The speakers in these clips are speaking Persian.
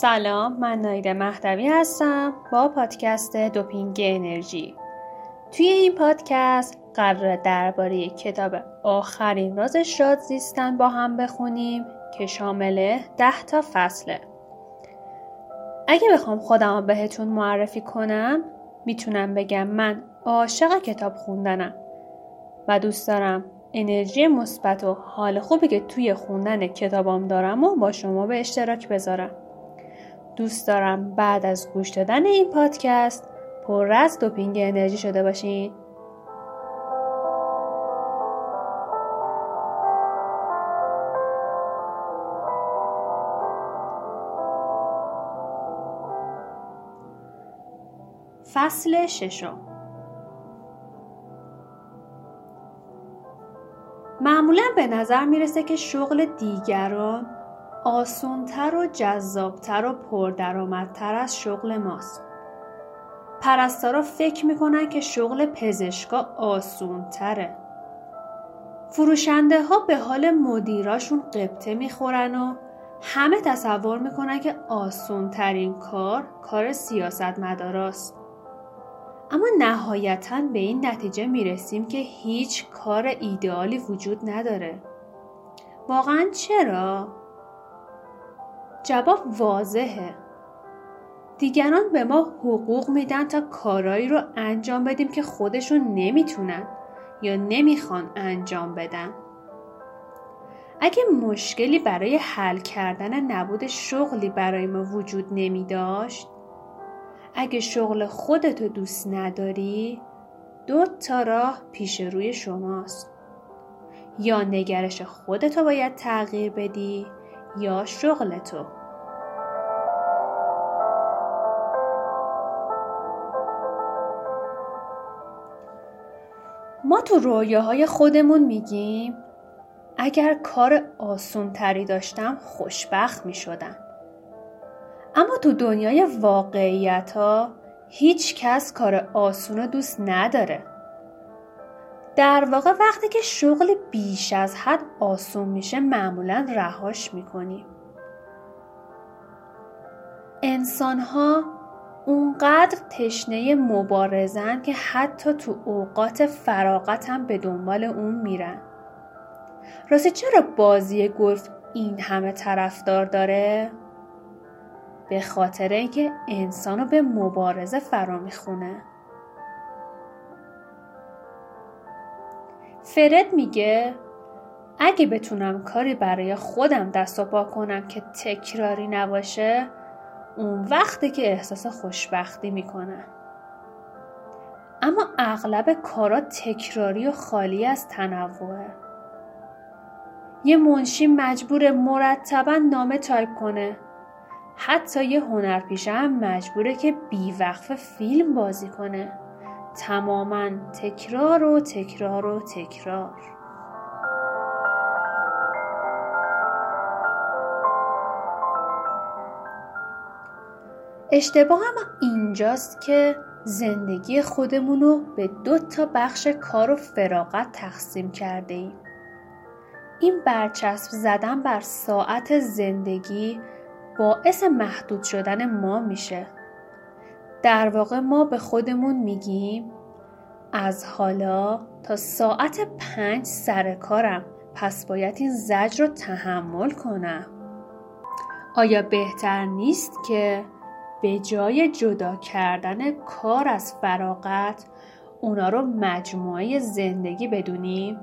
سلام من نایده مهدوی هستم با پادکست دوپینگ انرژی. توی این پادکست قرار درباره کتاب آخرین راز شاد زیستن با هم بخونیم که شامل ده تا فصله. اگه بخوام خودم بهتون معرفی کنم می‌تونم بگم من عاشق کتاب خوندنم و دوست دارم انرژی مثبت و حال خوبی که توی خوندن کتابام دارم و با شما به اشتراک بذارم. دوست دارم بعد از گوش دادن این پادکست پر از دوپینگ انرژی شده باشین. فصل ششم. معمولا به نظر می‌رسه که شغل دیگران آسونتر و جذابتر و پردرآمدتر از شغل ماست. پرستارا فکر می‌کنن که شغل پزشکا آسونتره. فروشنده ها به حال مدیراشون قبطه می‌خورن و همه تصور می‌کنن که آسونترین کار کار سیاست مداراست. اما نهایتا به این نتیجه می‌رسیم که هیچ کار ایدئالی وجود نداره. واقعا چرا؟ جواب واضحه. دیگران به ما حقوق میدن تا کارایی رو انجام بدیم که خودشون نمی‌تونن یا نمی‌خوان انجام بدن. اگه مشکلی برای حل کردن نبود شغلی برای ما وجود نمی داشت اگه شغل خودتو دوست نداری دو تا راه پیش روی شماست یا نگرش خودتو باید تغییر بدی یا شغلتو ما تو رویاهای خودمون میگیم اگر کار آسون تری داشتم خوشبخت می شدم. اما تو دنیای واقعیت ها هیچ کس کار آسون دوست نداره. در واقع وقتی که شغل بیش از حد آسون میشه معمولا رهاش می‌کنیم. انسان ها اونقدر تشنه مبارزن که حتی تو اوقات فراغت هم به دنبال اون میرن. راستی چرا بازی گلف این همه طرفدار داره؟ به خاطر اینکه انسانو به مبارزه فرا می‌خونه. فرد میگه اگه بتونم کاری برای خودم دست و پا کنم که تکراری نباشه اون وقتی که احساس خوشبختی می‌کنم. اما اغلب کارا تکراری و خالی از تنوعه. یه منشی مجبور مرتبا نامه تایپ کنه. حتی یه هنرپیشه هم مجبوره که بیوقف فیلم بازی کنه. تماما تکرار و تکرار و تکرار. اشتباه هم اینجاست که زندگی خودمون رو به دو تا بخش کار و فراغت تقسیم کرده ایم. این برچسب زدن بر ساعت زندگی باعث محدود شدن ما میشه. در واقع ما به خودمون میگیم از حالا تا ساعت پنج سر کارم پس باید این زجر رو تحمل کنم. آیا بهتر نیست که به جای جدا کردن کار از فراغت اونا رو مجموعه زندگی بدونیم؟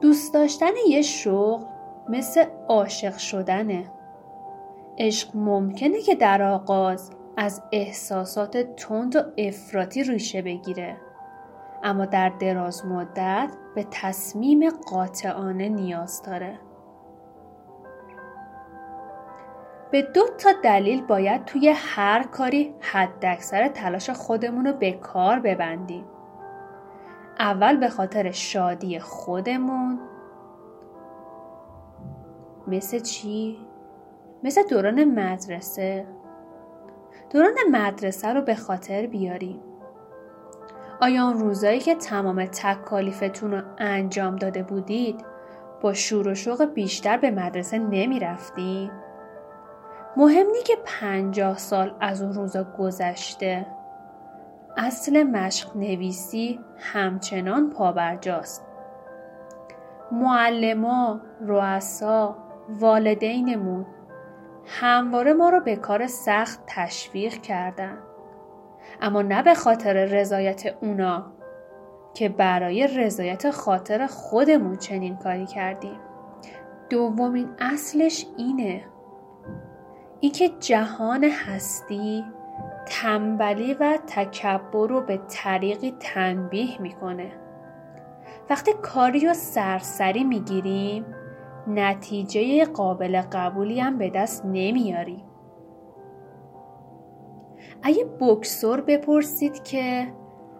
دوست داشتن یه شغل مثل عاشق شدنه. عشق ممکنه که در آغاز از احساسات تند و افراطی ریشه بگیره اما در دراز مدت به تصمیم قاطعانه نیاز داره. به دو تا دلیل باید توی هر کاری حداکثر تلاش خودمون رو به کار ببندیم. اول به خاطر شادی خودمون مثل چی؟ مثل دوران مدرسه دوران مدرسه رو به خاطر بیاریم آیا اون روزایی که تمام تکالیفتون رو انجام داده بودید با شور و شوق بیشتر به مدرسه نمی رفتید؟ مهم نی که پنجاه سال از اون روزا گذشته. اصل مشق نویسی همچنان پابرجاست. معلما، رؤسا، والدینمون همواره ما رو به کار سخت تشویق کردن. اما نه به خاطر رضایت اونا که برای رضایت خاطر خودمون چنین کاری کردیم. دومین اصلش اینه. اینکه جهان هستی تنبلی و تکبر رو به طریقی تنبیه می‌کنه. وقتی کاری رو سرسری می‌گیریم نتیجه قابل قبولی هم به دست نمیاریم اگه بکسور بپرسید که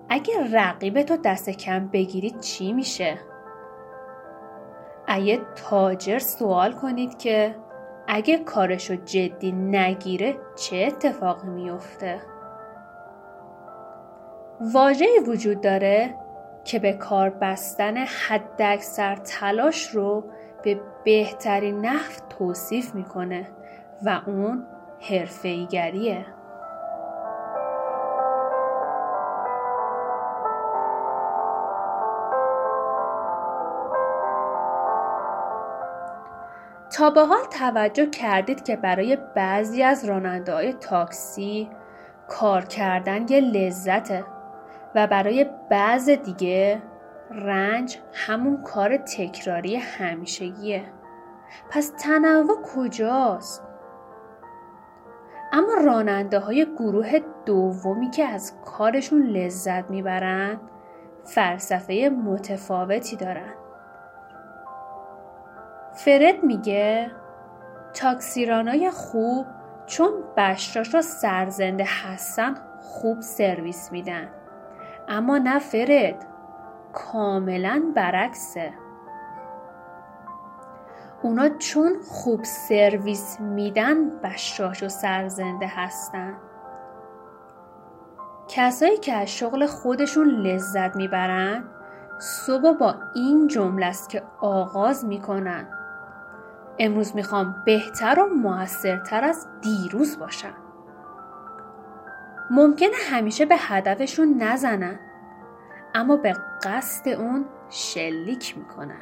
اگه رقیب تو دست کم بگیرید چی میشه؟ اگه تاجر سوال کنید که اگه کارشو جدی نگیره چه اتفاقی میفته؟ واجهی وجود داره که به کار بستن حداکثر تلاش رو به بهترین نحو توصیف می‌کنه و اون حرفه‌ایگریه. تا به حال توجه کردید که برای بعضی از راننده های تاکسی کار کردن یه لذته و برای بعض دیگه رنج همون کار تکراری همیشگیه. پس تنوع کجاست؟ اما راننده های گروه دومی که از کارشون لذت می‌برند فلسفه متفاوتی دارن. فرد میگه تاکسیرانای خوب چون بشراش را سرزنده هستن خوب سرویس میدن. اما نه فرد. کاملا برعکسه. اونا چون خوب سرویس میدن بشاش و سرزنده هستن. کسایی که از شغل خودشون لذت می‌برن صبح با این جمله است که آغاز می‌کنن. امروز می‌خوام بهتر و موثرتر از دیروز باشم. ممکنه همیشه به هدفشون نزنن اما به قصد اون شلیک می‌کنن.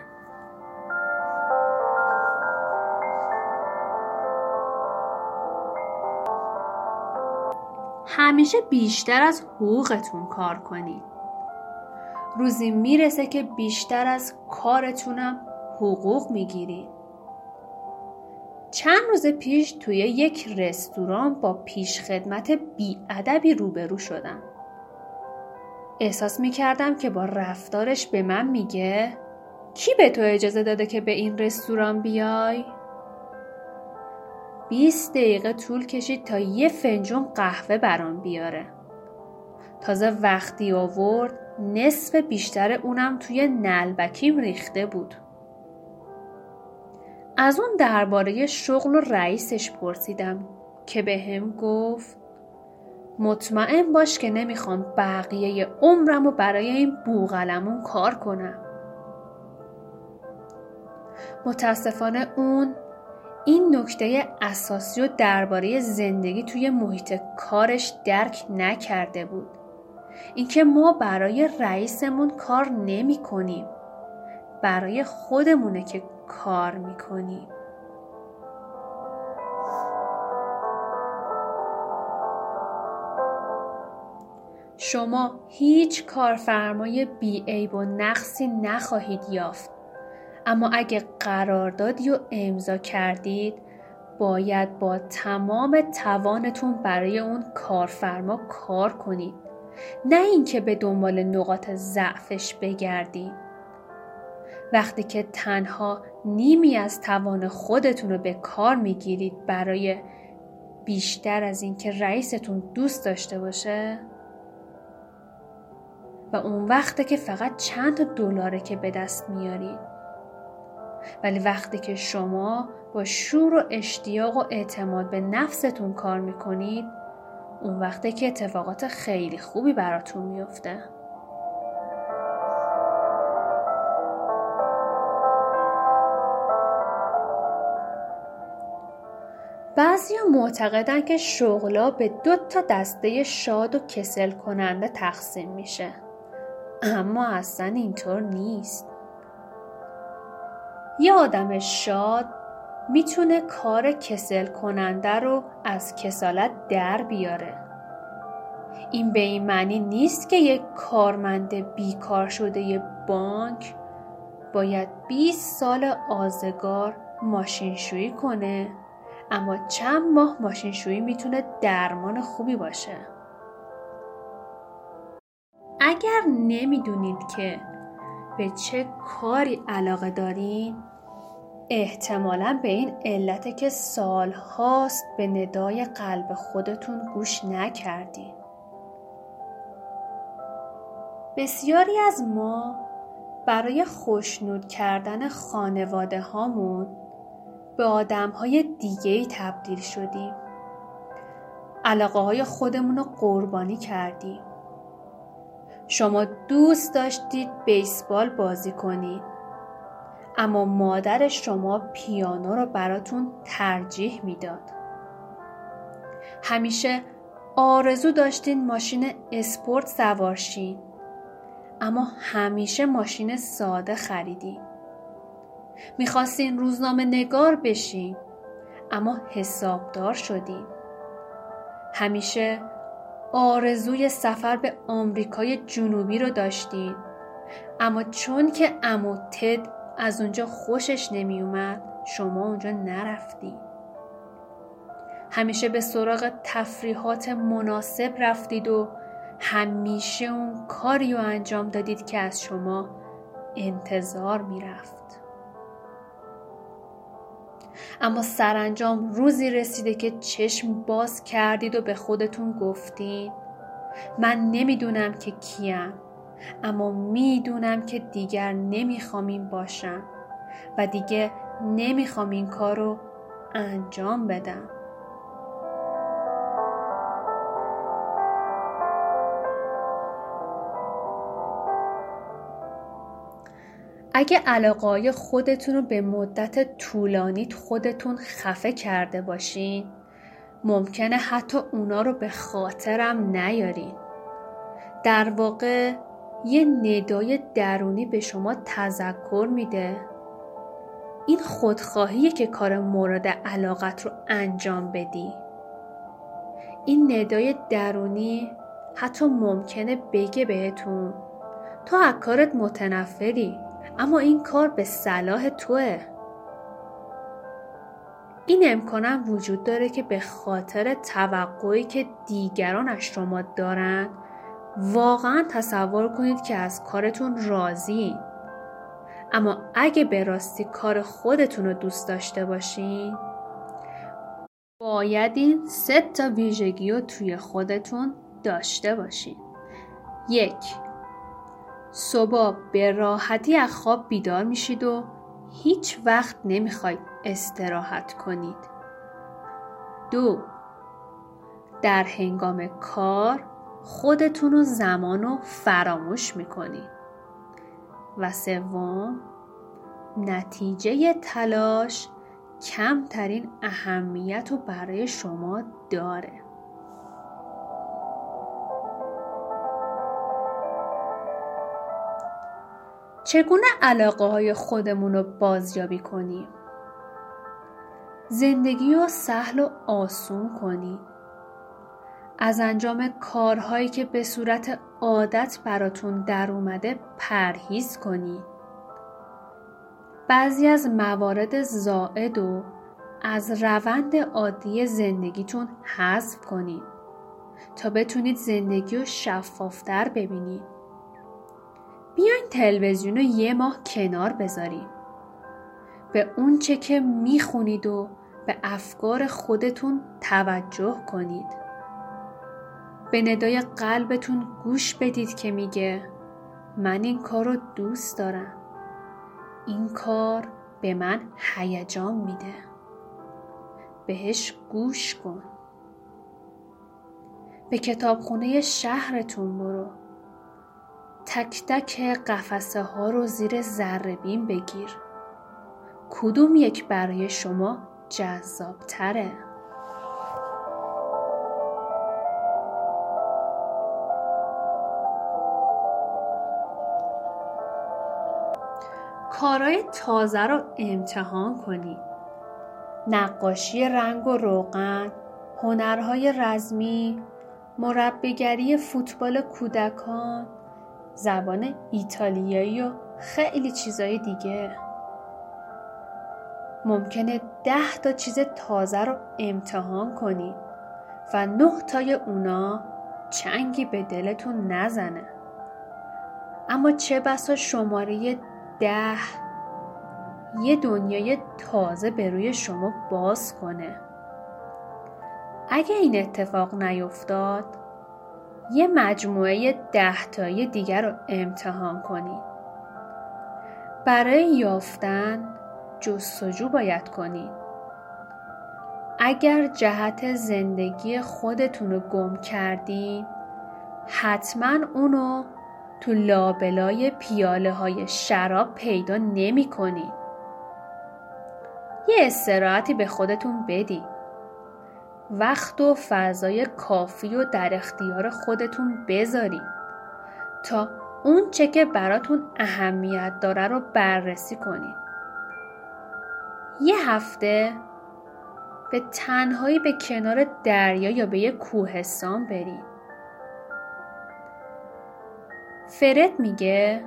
همیشه بیشتر از حقوقتون کار کنید. روزی می‌رسه که بیشتر از کارتونم حقوق می‌گیرید. چند روز پیش توی یک رستوران با پیشخدمت بیادبی روبرو شدم. احساس می کردم که با رفتارش به من میگه کی به تو اجازه داده که به این رستوران بیای؟ 20 دقیقه طول کشید تا یه فنجون قهوه برام بیاره. تازه وقتی آورد نصف بیشتر اونم توی نلبکیم ریخته بود. از اون درباره شغل و رئیسش پرسیدم که به هم گفت مطمئن باش که نمی‌خوام بقیه عمرم و برای این بوغلمون کار کنم. متاسفانه اون این نکته اساسی و درباره زندگی توی محیط کارش درک نکرده بود. اینکه ما برای رئیسمون کار نمی کنیم برای خودمونه که کار می کنیم شما هیچ کارفرمای بیعیب و نقصی نخواهید یافت. اما اگه قراردادی رو امضا کردید باید با تمام توانتون برای اون کارفرما کار کنید. نه اینکه به دنبال نقاط ضعفش بگردید. وقتی که تنها نیمی از توان خودتون رو به کار می‌گیرید برای بیشتر از اینکه رئیستون دوست داشته باشه و اون وقته که فقط چند دلاره که به دست میارید ولی وقتی که شما با شور و اشتیاق و اعتماد به نفستون کار می‌کنید اون وقته که اتفاقات خیلی خوبی براتون میفته بعضی معتقدن که شغلا به دو تا دسته شاد و کسل کننده تقسیم میشه. اما اصلا اینطور نیست. یه آدم شاد می‌تونه کار کسل کننده رو از کسالت در بیاره. این به این معنی نیست که یک کارمند بیکار شده بانک باید 20 سال آزگار ماشینشویی کنه اما چند ماه ماشینشویی می‌تونه درمان خوبی باشه. اگر نمی‌دونید که به چه کاری علاقه دارین احتمالا به این علته که سال هاست به ندای قلب خودتون گوش نکردین بسیاری از ما برای خوشنود کردن خانواده هامون به آدم های دیگه ای تبدیل شدیم. علاقه های خودمون رو قربانی کردیم. شما دوست داشتید بیسبال بازی کنید. اما مادر شما پیانو رو براتون ترجیح می‌داد. همیشه آرزو داشتین ماشین اسپورت سوارشین اما همیشه ماشین ساده خریدین. می‌خواستین روزنامه نگار بشین اما حسابدار شدین. همیشه آرزوی سفر به آمریکای جنوبی رو داشتین اما چون که امو تد از اونجا خوشش نمیومد شما اونجا نرفتین. همیشه به سراغ تفریحات مناسب رفتید و همیشه اون کاری رو انجام دادید که از شما انتظار می‌رفت اما سرانجام روزی رسیده که چشم باز کردید و به خودتون گفتین. من نمی‌دونم که کیم اما می‌دونم که دیگر نمی‌خوام این باشم و دیگه نمی‌خوام این کار رو انجام بدم. اگه علاقای خودتون رو به مدت طولانی خودتون خفه کرده باشین ممکنه حتی اونا رو به خاطرم نیارین. در واقع یه ندای درونی به شما تذکر میده. این خودخواهیه که کار مورد علاقت رو انجام بدی. این ندای درونی حتی ممکنه بگه بهتون تو از کارت متنفری. اما این کار به صلاح توه. این امکانم وجود داره که به خاطر توقعی که دیگران از شما دارند واقعا تصور کنید که از کارتون راضی اما اگه به راستی کار خودتون رو دوست داشته باشین باید این سه تا ویژگی رو توی خودتون داشته باشین. یک صبح به راحتی از خواب بیدار میشید و هیچ وقت نمی‌خواید استراحت کنید. دو در هنگام کار خودتون و زمان رو فراموش می‌کنید. و سوم نتیجه تلاش کمترین اهمیت رو برای شما داره. چگونه علاقه های خودمون رو بازیابی کنیم؟ زندگی رو سهل و آسون کنید. از انجام کارهایی که به صورت عادت براتون در اومده پرهیز کنید. بعضی از موارد زائد و از روند عادی زندگیتون حذف کنید تا بتونید زندگی رو شفافتر ببینید. تلویزیون رو یه ماه کنار بذاریم. به اون چه که می‌خونید و به افکار خودتون توجه کنید. به ندای قلبتون گوش بدید که میگه من این کار رو دوست دارم. این کار به من هیجان میده. بهش گوش کن. به کتابخونه شهرتون برو. تک تک قفسه ها رو زیر ذره بین بگیر کدوم یک برای شما جذاب تره؟ کارهای تازه رو امتحان کنی، نقاشی رنگ و روغن هنرهای رزمی مربیگری فوتبال کودکان زبان ایتالیایی و خیلی چیزای دیگه. ممکنه ده تا چیز تازه رو امتحان کنید و نه تای اونا چنگی به دلتون نزنه. اما چه بسا شماره ده یه دنیای تازه به روی شما باز کنه اگه این اتفاق نیفتاد یه مجموعه ده تایی دیگر رو امتحان کنید برای یافتن جستجو باید کنید اگر جهت زندگی خودتون رو گم کردین حتما اونو تو لابلای پیاله های شراب پیدا نمی کنید. یه استراحتی به خودتون بدی. وقت و فضای کافی و در اختیار خودتون بذارید تا اون چه که براتون اهمیت داره رو بررسی کنید. یه هفته به تنهایی به کنار دریا یا به یه کوهستان برید. فرد میگه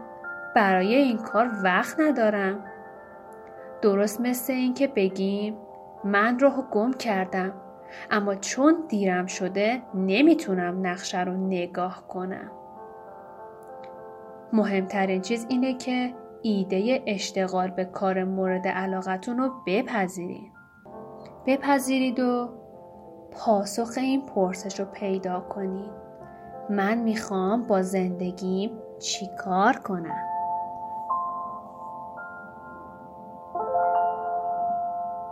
برای این کار وقت ندارم درست مثل اینکه بگیم من راه گم کردم اما چون دیرم شده نمی‌تونم نقشه رو نگاه کنم. مهمترین چیز اینه که ایده اشتغال به کار مورد علاقتون رو بپذیرید. بپذیرید و پاسخ این پرسش رو پیدا کنید. من می‌خوام با زندگیم چیکار کنم؟